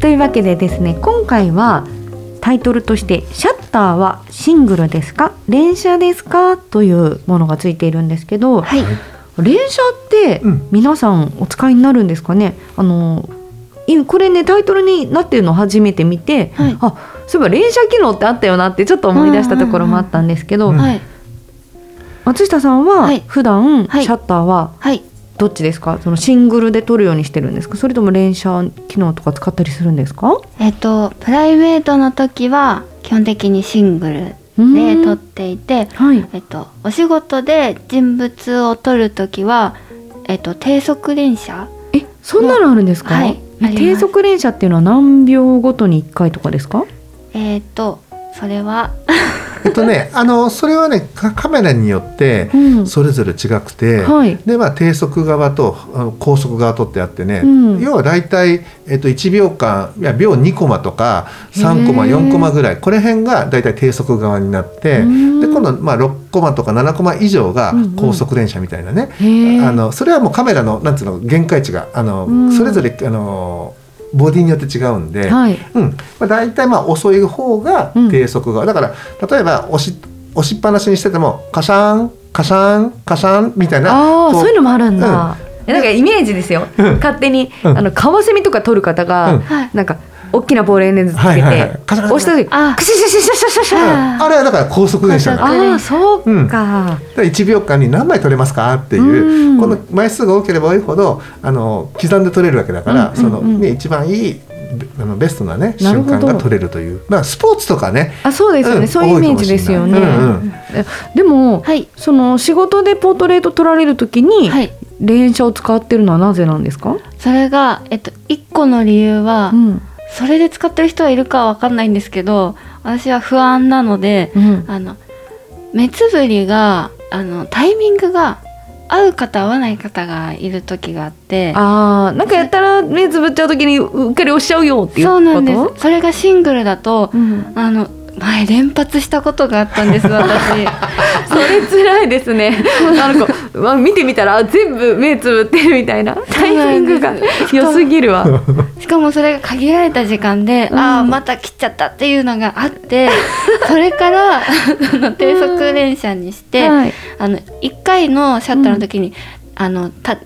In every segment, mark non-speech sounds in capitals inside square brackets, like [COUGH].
というわけでですね、今回はタイトルとして「シャッターはシングルですか？連写ですか?」というものがついているんですけど、はい。連写ってうん皆さんお使いになるんですかね、あのいこれねタイトルになってるのを初めて見て、はいあそういえば連写機能ってあったよなってちょっと思い出したところもあったんですけど。松下さんははい普段シはいャッターははい。どっちですか？そのシングルで撮るようにしてるんですか？それとも連写機能とか使ったりするんですか？えっ、とプライベートの時は基本的にシングルで撮っていて、はい。えっとお仕事で人物を撮る時はえっと低速連写えそんなのあるんですか、はい。低速連写っていうのは何秒ごとに1回とかですか？えっとそれはえっとね、あのそれはねカカメラによってうん。それぞれ違くて、はい。でまあ低速側と高速側とってあってね、うん。要はだいたいえっと1秒間いや秒2コマとか3コマへー。4コマぐらいこれ辺がだいたい低速側になって、うん。で今度まあ6コマとか7コマ以上がうんうん。高速連写みたいなね、へえあのそれはもうカメラのなんつうの限界値があの、うん。それぞれあのボディによって違うんで、はい。うん。まあ、大体まあ遅い方が低速側、だから例えば押し押しっぱなしにしててもカシャンカシャンカシャンみたいなこああそういうのもあるんだ、うん。えなんかイメージですよ、うん。勝手に、うん。あのカワセミとか撮る方が、うん。はい。なんか大きなボールエンレンズつけて、はいはいはい。カシャカシャ押した時あ。クシャシャシャシャシャシャシャああれはだから高速電車なの高速ああそうか、1秒間に何枚取れますかっていう、うんこの枚数が多ければ多いほどあの刻んで取れるわけだから、うんそのね、一番いいあのベストなね瞬間が取れるというまあスポーツとかねあそうですよね、うんそういうイメージですよね、でも、はいその仕事でポートレート撮られる時に、はい連写を使ってるのはなぜなんですか、それがえっと一個の理由は、うんそれで使ってる人はいるかわかんないんですけど私は不安なのでうん、あの目つぶりがあのタイミングが合う方合わない方がいる時があってあーなんかやったら目つぶっちゃう時にうっかり押しちゃうよっていうこと？そうなんです。それがシングルだとうん、あの前連発したことがあったんです私。[LAUGHS] それ辛いですね。なんか、まあ、見てみたら全部目つぶってるみたいな。タイミングが良すぎるわ。[LAUGHS] しかもそれが限られた時間で、うん。ああまた切っちゃったっていうのがあってそれからあの低速連射にして、はい。あの1回のシャッターの時に、あのた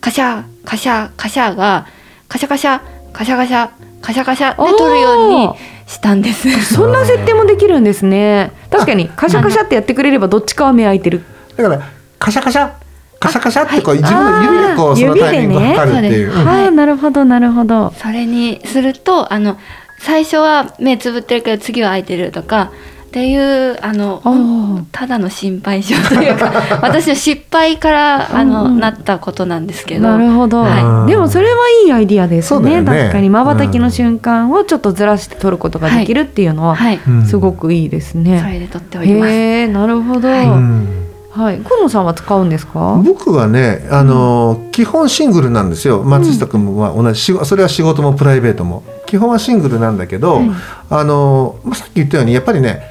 カシャカシャカシャがカシャカシャカシャカシャカシャカシャで撮るようにしたんです。そんな設定もできるんですね。確かに [LAUGHS] カシャカシャってやってくれればどっちかは目開いてる。だからカシャカシャ？カシャカシャってこう、はい自分の指でこうそのタイミングを指でね測るっていう。そうですああなるほどなるほど。それにするとあの最初は目つぶってるけど次は開いてるとかっていうあのただの心配性というか [LAUGHS] 私の失敗からあの、うん。うんなったことなんですけど。なるほど、はでもそれはいいアイディアですねね。確かに。まばたきの瞬間をちょっとずらして撮ることができるっていうのは、はい、うんすごくいいですそね。れで撮っております。へえなるほど。ははい。い、うん河野さんは使うんですか？僕はね、あの基本シングルなんですよ。松下君は同じ仕事それは仕事もプライベートも。基本はシングルなんだけど、はいあのまあさっき言ったようにやっぱりね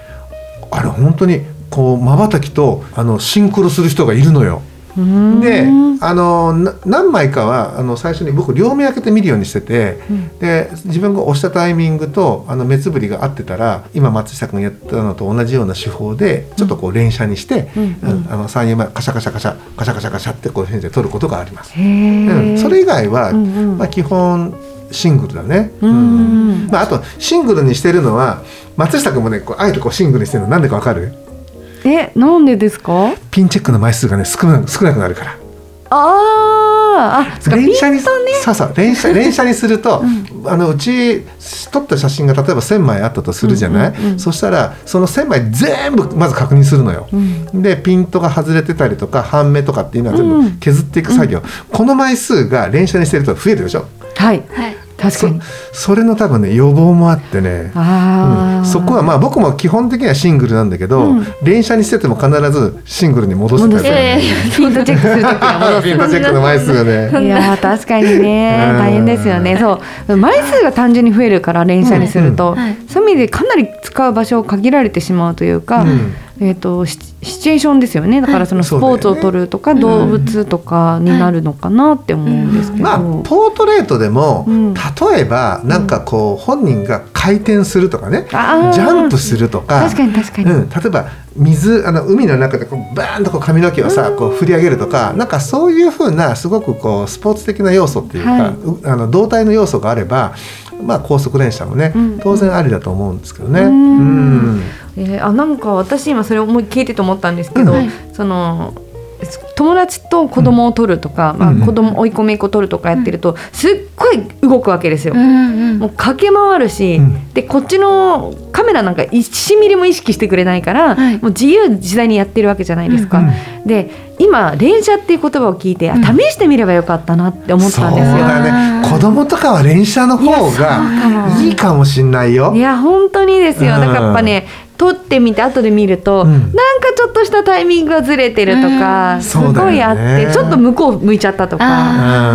あれ本当にこう瞬きとあのシンクロする人がいるのよ。であのな何枚かはあの最初に僕両目開けて見るようにしてて、うん。で自分が押したタイミングとあの目つぶりが合ってたら今松下君がやったのと同じような手法でちょっとこう連写にして、うん。うん。あの34枚カシャカシャカシャカシャカシャカシャってこういうふうに撮ることがあります。うん、それ以外は、うんうん。まあ、基本シングルだね。うん。まあ、あとシングルにしてるのは松下君もねこうあえてこうシングルにしてるのなんでかわかる？えなんでですか？ピンチェックの枚数がね少な少なくなるから。ああ連写にそうそう連写 [LAUGHS] 連写にすると、あのうち撮った写真が例えば1,000枚あったとするじゃない、うんうんうんそしたらその1,000枚全部まず確認するのよ。でピントが外れてたりとか半目とかっていうのは全部削っていく作業、この枚数が連写にしてると増えるでしょ？はい。はい確かに。そそれの多分ね予防もあってね。うん。そこはまあ僕も基本的にはシングルなんだけど、うん。連写にしてても必ずシングルに戻する。えピントチェックするときはピントチェックの枚数がね。[LAUGHS] いやー確かにね。うん。大変ですよね。そう。枚数が単純に増えるから連写にすると、うん。はいそういう意味でかなり使う場所を限られてしまうというか、うんえー、とシシチュエーションですよね。だからそのスポーツを取るとか、動物とかになるのかなって思うんですけど、まあポートレートでも、うん。例えばなんかこう本人が回転するとかね、あー。ジャンプするとか。確かに確かに、うん、例えば水あの海の中でこうバーンとこう髪の毛をさ、こう振り上げるとかなんかそういうふうなすごくこうスポーツ的な要素っていうか、はい。うあの動体の要素があれば、まあ、高速連射もね、うん。当然ありだと思うんですけどね。うん。うん。えーあなんか私今それ思い聞いてて思ったんですけど、うん。はいその友達と子供を取るとか、まあ、うん。子供追い込みっ子取るとかやってると、すっごい動くわけですよ。うんうんもう駆け回るし、うん。でこっちのカメラなんか1ミリも意識してくれないから、はい。もう自由自在にやってるわけじゃないですか。うんで今連射っていう言葉を聞いて、あうん。試してみればよかったなって思っそうたんですよ。だね。子供とかは連射の方がいいかもしんないよ。い。や本当にですよ、うん。だからやっぱね撮ってみて後で見ると、うん。なんかちょっとしたタイミングがずれてるとか、うん。すごいあって、ちょっと向こう向いちゃったとか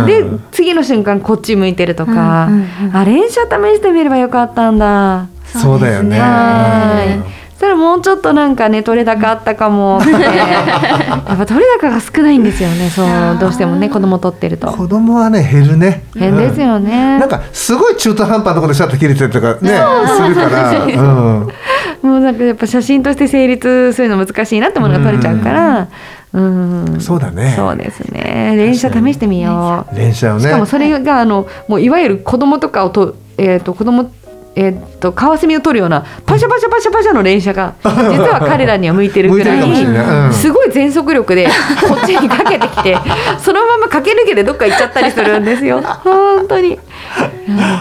あで次の瞬間こっち向いてるとか、うんうんうんあ連射試してみればよかったんだ。そうだよね。はいそしたらもうちょっとなんかね取れ高あったかも。っ [LAUGHS] てやっぱ取れ高が少ないんですよね。そうどうしてもね子供取ってると。子供はね減るね。変ですよね、なんかすごい中途半端なところでシャッター切れてるとかねするから、[LAUGHS] うん、もうなんかやっぱ写真として成立するの難しいなってものが撮れちゃうから。うん。そうだね。そうですね。連写試してみよう。連射をね。しかもそれがあのもういわゆる子供とかをとえっ、と子供えー、とカワセミを取るようなパシャパシャパシャパシャの連射が実は彼らには向いてるぐら [LAUGHS] 向いうん。いすごい全速力で [LAUGHS] こっちにかけてきてそのまま駆け抜けてどっか行っちゃったりするんですよ。本当に。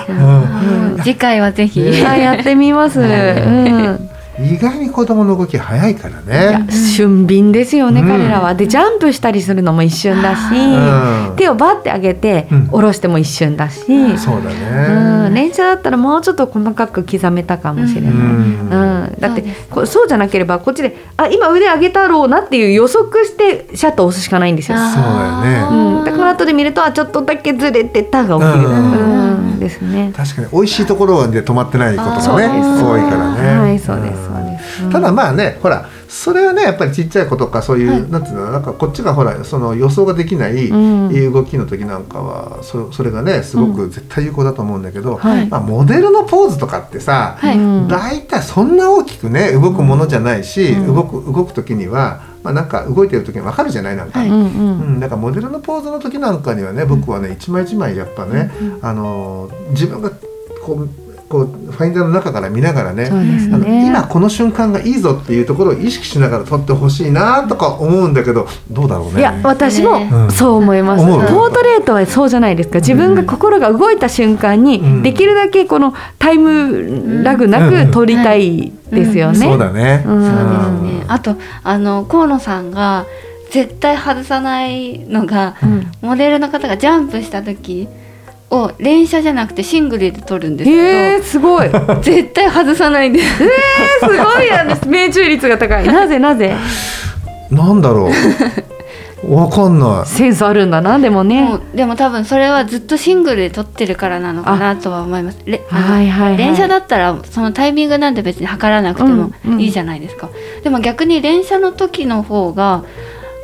うん。次回はぜひ、はいやってみます。うん意外に子供の動き早いからね。俊敏ですよね、うん。彼らは。でジャンプしたりするのも一瞬だし、うん。手をバッて上げてうん。下ろしても一瞬だし、そうだうん、ね。連射だったらもうちょっと細かく刻めたかもしれない、ううん。んだってこそうじゃなければこっちであ今腕上げたろうなっていう予測してシャッターを押すしかないんですよ。あそうだよね。うん、だから後で見るとあちょっとだけずれてたが起きる、ううん。んですね。確かに美味しいところで止まってないことがね多いからね。はいそうですただまあねほらそれはねやっぱりちっちゃい子とかそういう、なんていうのなんかこっちがほらその予想ができないうん。動きの時なんかはそそれがねすごく絶対有効だと思うんだけど、はい。まあ、モデルのポーズとかってさ、はい。うん。大体そんな大きくね動くものじゃないし、うん。動く動く時には、まあ、なんか動いてる時に分かるじゃないなんか。はい。うんうん。うん、だからモデルのポーズの時なんかにはね僕はね一枚一枚やっぱね、あの自分がこうこうファインダーの中から見ながらねそうですあのね。今この瞬間がいいぞっていうところを意識しながら撮ってほしいなとか思うんだけどどうだろうね。いや私もうん。そう思います、思う。ポートレートはそうじゃないですか。自分が心が動いた瞬間に、うん。できるだけこのタイムラグなく撮りたいですよね。そうだね。うん。そうですね。あとあの河野さんが絶対外さないのが、うん。モデルの方がジャンプした時を連射じゃなくてシングルで撮るんですけど、へえすごい。えー、絶対外さないんです。すごいやです [LAUGHS] 命中率が高い。なぜなぜ？なんだろう。[LAUGHS] わかんない。センスあるんだなでもね。もうでも多分それはずっとシングルで撮ってるからなのかなとは思います。はいはいはい。連射だったらそのタイミングなんて別に測らなくてもうんうんいいじゃないですか、でも逆に連射の時の方が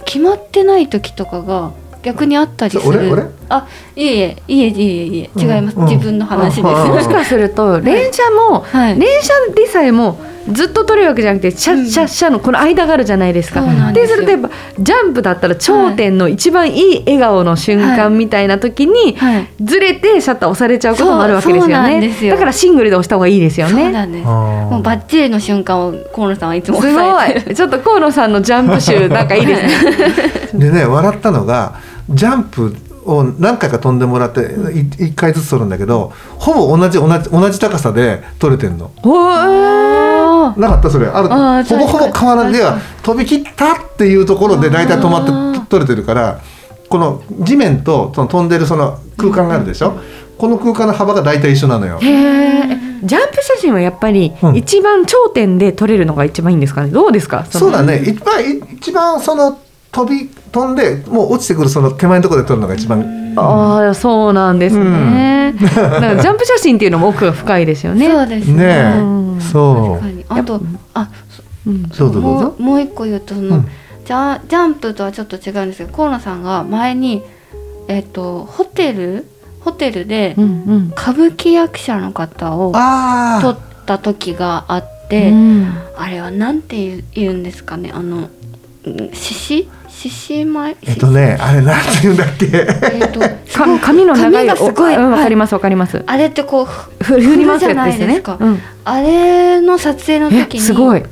決まってない時とかが逆にあったりするそ俺俺？あいえいえいえいえいえ違います、うん。自分の話です、うん。もしかすると連射も、はい。連射でさえもずっと撮れるわけじゃなくてシャッシャッシャのこの間があるじゃないですか。そうなんですよ。でするとやっぱジャンプだったら頂点の一番いい笑顔の瞬間みたいな時に、はい。ずれてシャッター押されちゃうこともあるわけですよね。だからシングルで押した方がいいですよそうね。なんです。あーもうバッチリの瞬間を河野さんはいつもす抑えてごい。[LAUGHS] ちょっと河野さんのジャンプ集なんかいいですね。[LAUGHS] でね笑ったのがジャンプを何回か飛んでもらって1回ずつ取るんだけどほぼ同じ同じ同じ高さで取れてんの。おなかったそれ。あるほぼほぼ変わらないでは飛び切ったっていうところで大体止まって取れてるからこの地面とその飛んでるその空間があるでしょ、この空間の幅が大体一緒なのよ。へえジャンプ写真はやっぱりうん。一番頂点で撮れるのが一番いいんですかね？どうですか？の。そうだね。一番一番その飛び飛んでもう落ちてくるその手前のところで撮るのが一番。ああそうなんですね、だからジャンプ写真っていうのも奥が深いですよね。そうですね。え、うん。そ確かに。あとあうんうどうぞ。どうもぞうもう一個言うとその、うん。ジャジャンプとはちょっと違うんですけど河野さんが前にえっ、とホテルホテルでうんうん。歌舞伎役者の方をあ撮った時があって、うん。あれはなんて言うんですかねあのうん獅子？獅子舞？えっとねあれなんて言うんだっけ？えっと [LAUGHS] か髪の長い髪がすごいうんわかりはますわかります。あれってこうふふ振りまじゃないでねすか。うん。あれの撮影のえ時にすごい。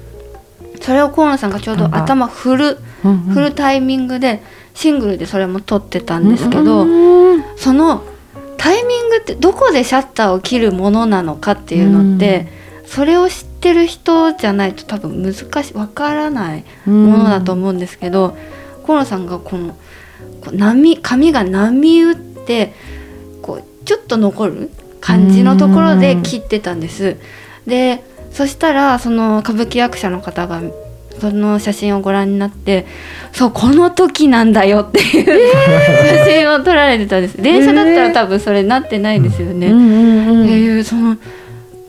それを河野さんがちょうど頭振る振るタイミングでシングルでそれも撮ってたんですけど、うんそのタイミングってどこでシャッターを切るものなのかっていうのって、それを知ってる人じゃないと多分難しいわからないものだと思うんですけど、河野さんがこのこう波髪が波打ってこうちょっと残る感じのところで切ってたんです。でそしたらその歌舞伎役者の方がその写真をご覧になってそうこの時なんだよっていう、写真を撮られてたんです。電車だったら多分それなってないですよね。うんうんうん。っていうその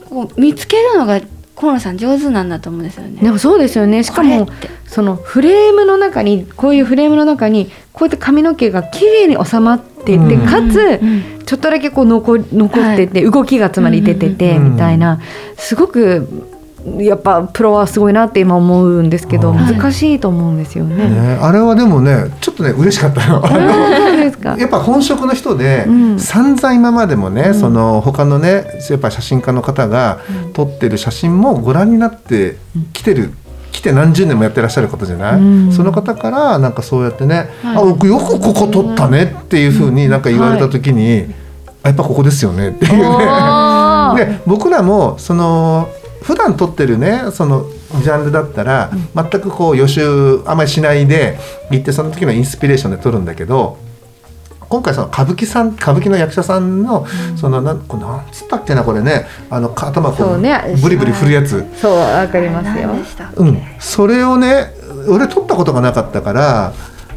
こう見つけるのが河野さん上手なんだと思うんですよね。でもそうですよね。しかもそのフレームの中にこういうフレームの中にこうやって髪の毛が綺麗に収まっていて、うん。かつ、うん。ちょっとだけこう残残ってて、動きがつまり出てて、うん。みたいな。すごくやっぱプロはすごいなって今思うんですけど、はい難しいと思うんですよね。ね、あれはでもねちょっとね嬉しかったよ。あそうですか。[LAUGHS] やっぱ本職の人で、うん散々今までもね、うんその他のねやっぱ写真家の方が撮ってる写真もご覧になってきてる。来て何十年もやってらっしゃる方じゃない、うんその方からなんかそうやってね「はいあ僕よくここ撮ったね」っていうふうになんか言われた時に「あやっぱここですよね」っていうね。[LAUGHS] で僕らもその普段撮ってるねそのジャンルだったら、全くこう予習あんまりしないで行ってその時のインスピレーションで撮るんだけど今回その歌舞伎さん歌舞伎の役者さんの、そのなんこれなんつったっけなこれねあのか頭こうね。ブリブリ振るやつ。そうわかりますよ。うん、それをね俺撮ったことがなかったから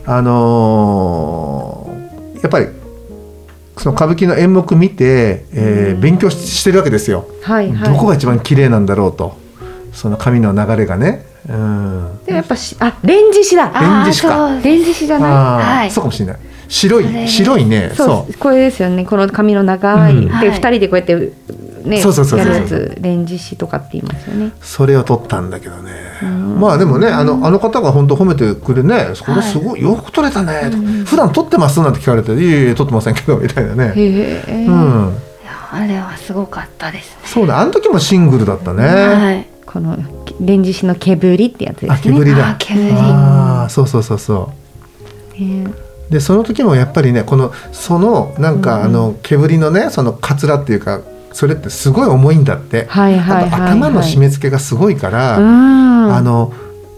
あのーやっぱりその歌舞伎の演目見て、えー勉強ししてるわけですよ。はいはい。どこが一番綺麗なんだろうと。その髪の流れがね。うん、でもやっぱしあレンジ紙だ。レンジしか。レンジ紙じゃない。はい。そうかもしれない。白い白いね。そう。これですよね。この髪の長い、うん。ではい二人でこうやってねそうそうそうそうやるやつレンジ紙とかって言いますよね。それを撮ったんだけどね。うんまあでもねあのあの方が本当褒めてくれね「それすごいよく撮れたね」と普段撮ってます?」なんて聞かれて「いえいえ撮ってませんけど」みたいなね。あれはすごかったですね。そうだあの時もシングルだったね。はい。このレンジ紙の毛振りってやつですね。あ毛振りだあ毛振りあーそうそうそうそうへでその時もやっぱりねこのそのなんか、うんあの毛振りのねそのカツラっていうかそれってすごい重いんだって、はいはい頭の締め付けがすごいから、うん。あの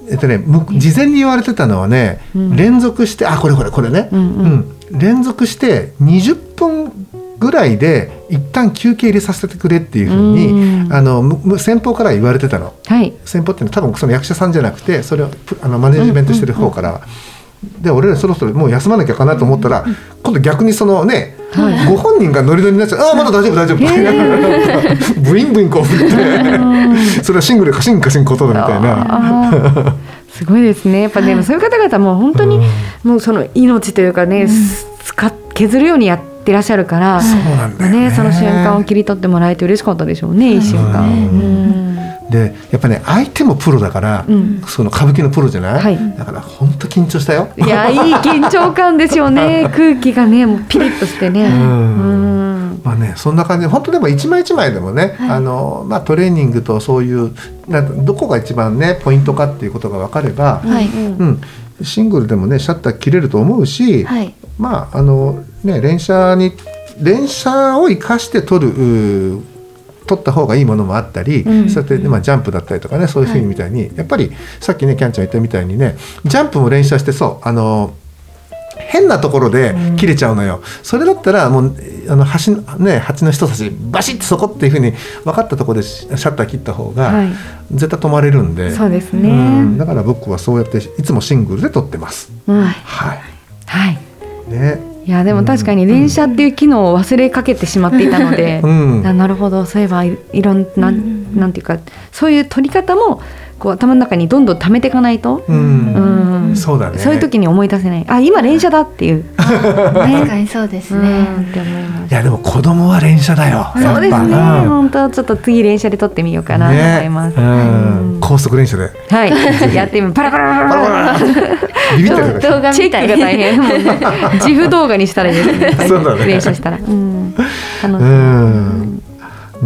えっとねむ事前に言われてたのはね、うん。連続してあこれこれこれね、うんうん。連続して20分ぐらいで一旦休憩入れさせてくれっていうふうに、うん。あの先方から言われてたの。はい。先方って多分その役者さんじゃなくてそれをプあのマネジメントしてる方から、で俺らそろそろもう休まなきゃかなと思ったら、今度逆にそのね、はい。ご本人がノリノリになっちゃう「ああまだ大丈夫大丈夫」[LAUGHS] ブインブインこう振って。それはシングルかシンかシンことだみたいな。すごいですね。やっぱでもそういう方々も本当にもうその命というかね、使っ削るようにやってらっしゃるから、そうなんだよね。ねその瞬間を切り取ってもらえて嬉しかったでしょうね、一瞬間。ううんでやっぱね相手もプロだから、うんその歌舞伎のプロじゃない、はいだから本当緊張したよ。いやいい緊張感ですよね。[LAUGHS] 空気がねもうピリッとしてね。まあね、そんな感じで本当でも一枚一枚でもね、あのまあ、トレーニングとそういうどこが一番ねポイントかっていうことが分かれば、はい。うんうん、シングルでもねシャッター切れると思うし、はい。まああのね、連写に連写を生かして撮るうー撮った方がいいものもあったり、うん。そうやって、まあ、ジャンプだったりとかねそういうふうにみたいに、やっぱりさっきねキャンちゃん言ったみたいにねジャンプも連写してそうあの変なところで切れちゃうのよ、それだったらもうあの端のね鉢の人たちバシッとそこっていうふうに分かったところでシシャッター切った方が、はい。絶対止まれるんで。そうですね。うん。だから僕はそうやっていつもシングルで撮ってます。うん。はい。はい。ねいやでも確かに連写っていう機能を忘れかけてしまっていたので、うん。あなるほど。そういえばいいろんな、うんなんていうかそういう撮り方もこう頭の中にどんどん溜めていかないと、うん。うんそうだね。そういう時に思い出せない。あ今連写だっていう、[LAUGHS] 確かにそうですうん。ね。って思います。いやでも子供は連写だよ。やっぱそうですね、うん。本当ちょっと次連写で撮ってみようかなと思います、高速連射で。はい。やってみる。パラパラパラパラ。パ [LAUGHS] ラビビってる動画チェックが大変自負動画にしたらいいですね。そうだね。連写したら、うん、楽しういん。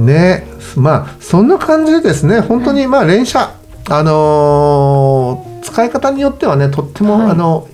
ね。まあそんな感じでですね。本当にまあ連写あのー使い方によってはねとっても、はい。あの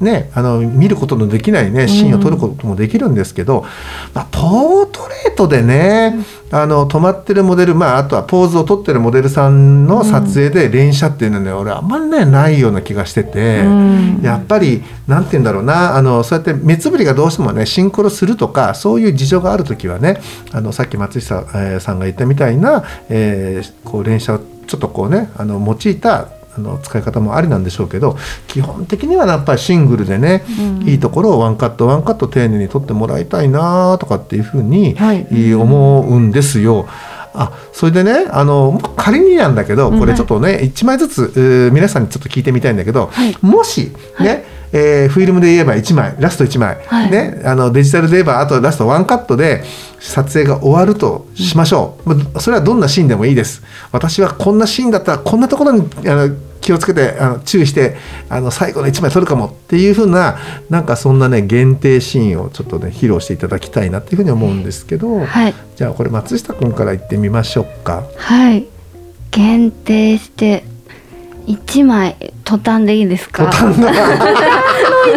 ね、あの見ることのできない、ね、シーンを撮ることもできるんですけど、まあ、ポートレートでね、あの止まってるモデル、まあ、あとはポーズを撮ってるモデルさんの撮影で連写っていうのはね、俺あんまりねないような気がしてて。うん。やっぱりなんて言うんだろうなあのそうやって目つぶりがどうしてもねシンクロするとかそういう事情がある時はねあのさっき松下、えーさんが言ったみたいな、えーこう連写をちょっとこうねあの用いたあの使い方もありなんでしょうけど基本的にはやっぱりシングルでね、うんいいところをワンカットワンカット丁寧に撮ってもらいたいなとかっていうふうに、はいいい思うんですよ。あそれでねあの仮になんだけどこれちょっとね、1枚ずつえー皆さんにちょっと聞いてみたいんだけど、はい。もしね、えーフィルムで言えば1枚ラスト1枚、はい。ね、あのデジタルで言えばあとラストワンカットで撮影が終わるとしましょう、まあそれはどんなシーンでもいいです。私はこんなシーンだったらこんなところにあの気をつけてあの注意してあの最後の1枚撮るかもっていう風ななんかそんなね限定シーンをちょっとね披露していただきたいなっていうふうに思うんですけど、はい。じゃあこれ松下君から言ってみましょうか。はい。限定して一枚途端でいいですか？[LAUGHS]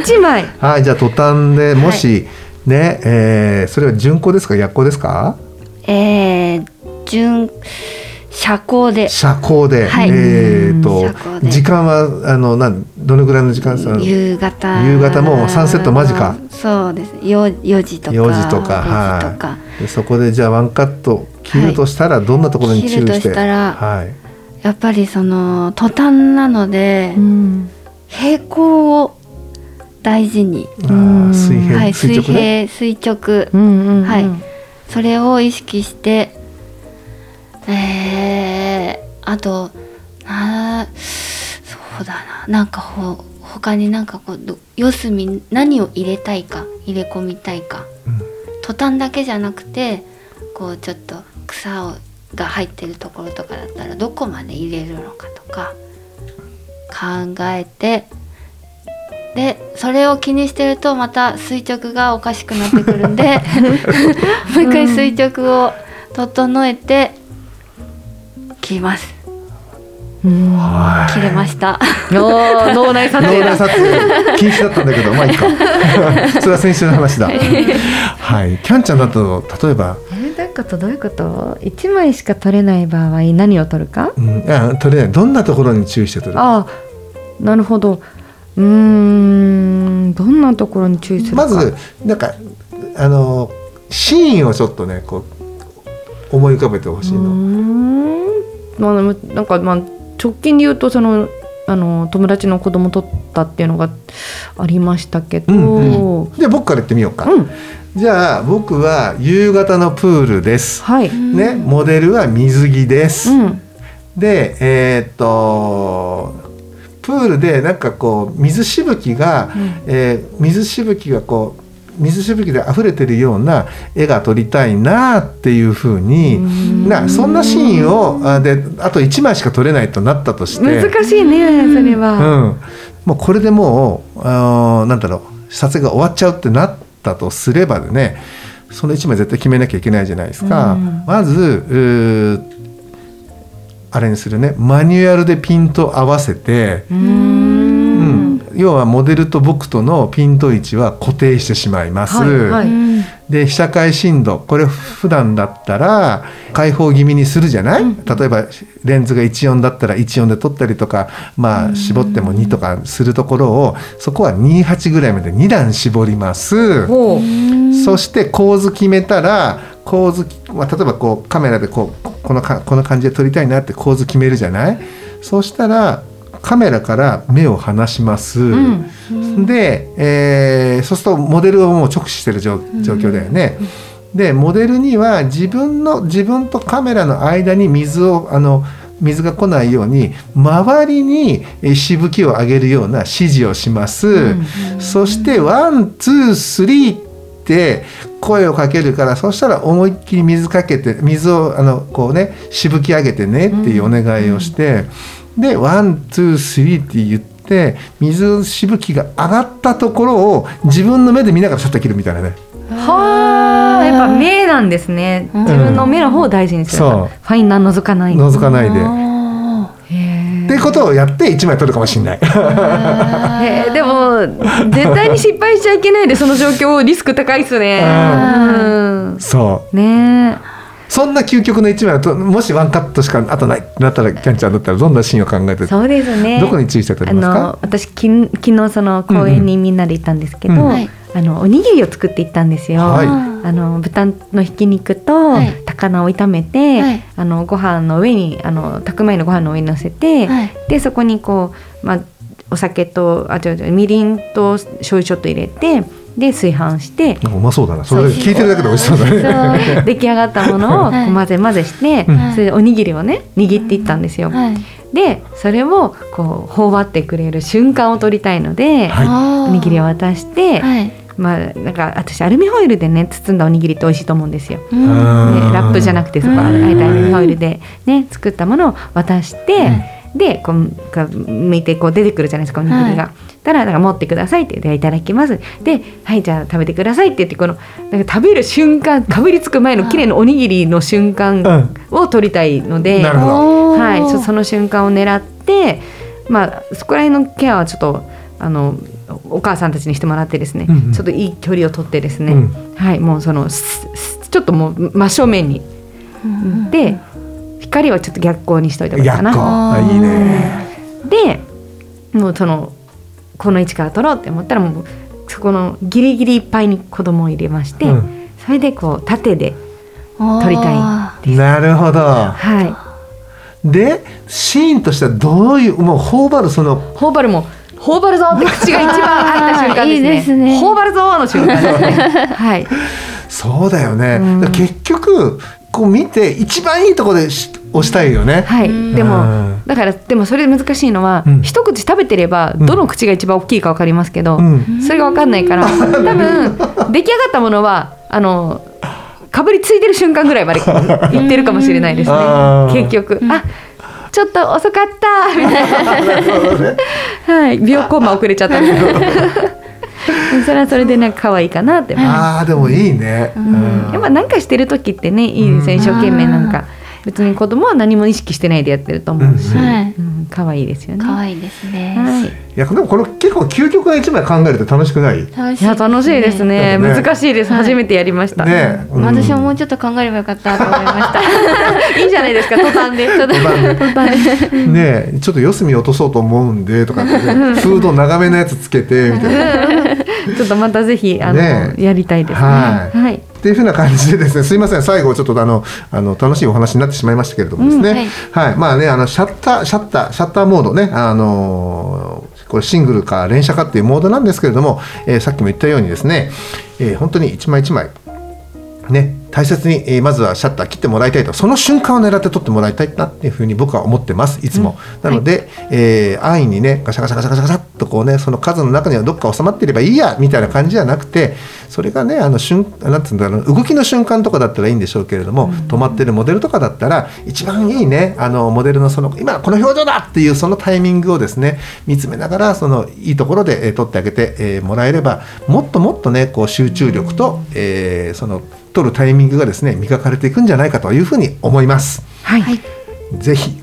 一枚。はいじゃあ途端でもし、ね、えーそれは順光ですか？逆光ですか？えー、準社交で。社交で、はい。えーと時間はあのなんどのぐらいの時間？ですか夕方。夕方もうサンセット間近？そうです。よ4時とか。4時とか。5時とか、でそこでじゃあワンカット切るとしたらどんなところに注意して、切るとしたらはい、やっぱりその途端なので、うん平行を大事に、水平、はい、水垂直ね。平垂直、うんうんうん。はい。それを意識してえー、あとなそうだな。なんかほ他になんかこうど四隅何を入れたいか入れ込みたいか。うん。途端だけじゃなくてこうちょっと草をが入ってるところとかだったらどこまで入れるのかとか考えてでそれを気にしてるとまた垂直がおかしくなってくるんで [LAUGHS] [LAUGHS] もう一回垂直を整えて切ります。切れました。脳内撮影。だ脳内撮影。禁止だったんだけどまあいいか。[LAUGHS] それは先週の話だ。はい。キャンちゃんだと例えば、えーどういうこと？どういうこと？一枚しか撮れない場合何を撮るか？うん、いやとりあえずどんなところに注意して撮る？ああなるほど。うーん。どんなところに注意するか。まずなんかあのシーンをちょっとねこう思い浮かべてほしいの。んまあなんかまあ直近で言うとそのあの友達の子供撮ったっていうのがありましたけど、うんうんじゃあ僕から言ってみようか。うんじゃあ僕は夕方のプールです。はい、ね、モデルは水着です。うんでえーっとプールでなんかこう水しぶきが、えー水しぶきがこう水しぶきで溢れてるような絵が撮りたいなっていうふうになそんなシーンをあであと1枚しか撮れないとなったとして。難しいねそれは、うん、もうこれでもうあーなんだろう撮影が終わっちゃうってなったとすればでねその1枚絶対決めなきゃいけないじゃないですか。うん。まずあれにするね。マニュアルでピント合わせて、うん要はモデルと僕とのピント位置は固定してしまいます。はいはい。うん。で被写界深度これ普段だったら開放気味にするじゃない、例えばレンズが14だったら14で撮ったりとかまあ絞っても2とかするところをそこは28ぐらいまで2段絞ります。ほう。そして構図決めたら構図、まあ、例えばこうカメラでこうこのかこの感じで撮りたいなって構図決めるじゃない？そうしたらカメラから目を離します、で、えーそうするとモデルをもう直視してる状状況だよね。でモデルには自分の自分とカメラの間に水をあの水が来ないように周りにえーしぶきを上げるような指示をします。そしてワンツースリーって声をかけるからそしたら思いっきり水かけて水をあのこうねしぶき上げてねっていうお願いをして、でワンツースリーって言って水しぶきが上がったところを自分の目で見ながらシャッター切るみたいなね。はあ。やっぱ目なんですね。うん。自分の目の方を大事にする。そう。ファインナー覗かない。覗かないで。っていうことをやって1枚撮るかもしれない。ーえへえでも絶対に失敗しちゃいけないでその状況リスク高いっすね。うん。そう。ねそんな究極の1枚をともしワンカットしかあとないってなったらキャンちゃんだったらどんなシーンを考えてえそうですね。どこに注意して撮りあますか？の私きん昨日その公園にみんなで行ったんですけど、うんはいあのおにぎりを作って行ったんですよ。はい。あの豚のひき肉とはい。高菜を炒めて、はい。あのご飯の上にあの炊く前のご飯の上に乗せて、はい。でそこにこうまあお酒とあ違う違うみりんと醤油ちょっと入れてで炊飯して。うまそうだな。それ聞いてるだけで美味しそうだね。[LAUGHS] 出来上がったものを混ぜ混ぜして、うんそれでおにぎりをね握っていったんですよ。はい。でそれをこう頬張ってくれる瞬間を撮りたいので、はい。おにぎりを渡して、はい。まあなんか私アルミホイルでね包んだおにぎりって美味しいと思うんですよ。うん。ね、うんラップじゃなくてそこうん。あえてアルミホイルでね作ったものを渡して、でこうこう剥いてこう出てくるじゃないですかおにぎりが。はたらなんか持ってくださいってでいただきます。ではいじゃあ食べてくださいって言ってこのなんか食べる瞬間かぶりつく前の綺麗なおにぎりの瞬間を撮りたいので、なるほど。おーはい、そその瞬間を狙って、まあ、そこら辺のケアはちょっとあのお母さんたちにしてもらってですね、うんうん。ちょっといい距離をとってですね、うん。はい、もうそのちょっともう真正面に、うん。で光はちょっと逆光にしといた方がいいか逆光な。あいいね。でもうそのこの位置から撮ろうって思ったらもうそこのギリギリいっぱいに子供を入れまして、うんそれでこう縦で撮りたいなるほど。はいでシーンとしてはどういうもう頬張るその頬張るも頬張るぞって口が一番開いた瞬間ですね。いいですね頬張るぞの瞬間ですね。[LAUGHS] はい。そうだよね。うん結局こう見て一番いいところでし押したいよね。はい。でもうんだからでもそれで難しいのは、うん一口食べてればうんどの口が一番大きいかわかりますけど、うんそれがわかんないから、多分出来上がったものはあのかぶりついてる瞬間ぐらいまでいってるかもしれないですね結局、あちょっと遅かったみたいな。[LAUGHS] ね。[LAUGHS] はい。秒コンマ遅れちゃったみたいな。[LAUGHS] それはそれでなんか可愛いかなってああでもいいね。うん。やっぱなんかしてる時ってねいいですね。うん。一生懸命なんか別に子供は何も意識してないでやってると思うし、うんはいうん可愛いですよね。可愛いですねはい。いやでもこの結構究極な一枚考えると楽しくない？楽いや楽しいですね。ね難しいです。はい初めてやりました。ね。うん私ももうちょっと考えればよかったと思いました [LAUGHS] いいじゃないですか。途端で。途端で。ねえちょっと四隅落とそうと思うんでとかフード長めのやつつけてみたいな。ちょっとまたぜひあの、ねやりたいですね。はいはい。っていうふうな感じでですねすいません最後ちょっとあのあの楽しいお話になってしまいましたけれどもですね、はい、まあねあのシャッターシャッターシャッターモードねあのーこれシングルか連写かっていうモードなんですけれども、えーさっきも言ったようにですね、えー本当に一枚一枚ね大切に、えーまずはシャッター切ってもらいたいと。その瞬間を狙って撮ってもらいたいなっていうふうに僕は思ってますいつも、なので、えー安易にねガシャガシャガシャガシャガシャっとこうねその数の中にはどっか収まっていればいいやみたいな感じじゃなくてそれがねあの瞬なんつうんだろう動きの瞬間とかだったらいいんでしょうけれども、止まってるモデルとかだったら一番いいねあのモデルのその今この表情だっていうそのタイミングをですね見つめながらそのいいところで、えー撮ってあげて、えーもらえればもっともっとねこう集中力と、えーその撮るタイミングがですね磨かれていくんじゃないかというふうに思います。はい。はいぜひ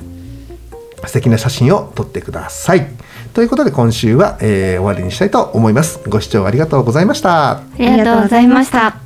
素敵な写真を撮ってください。ということで今週は、えー終わりにしたいと思います。ご視聴ありがとうございました。ありがとうございました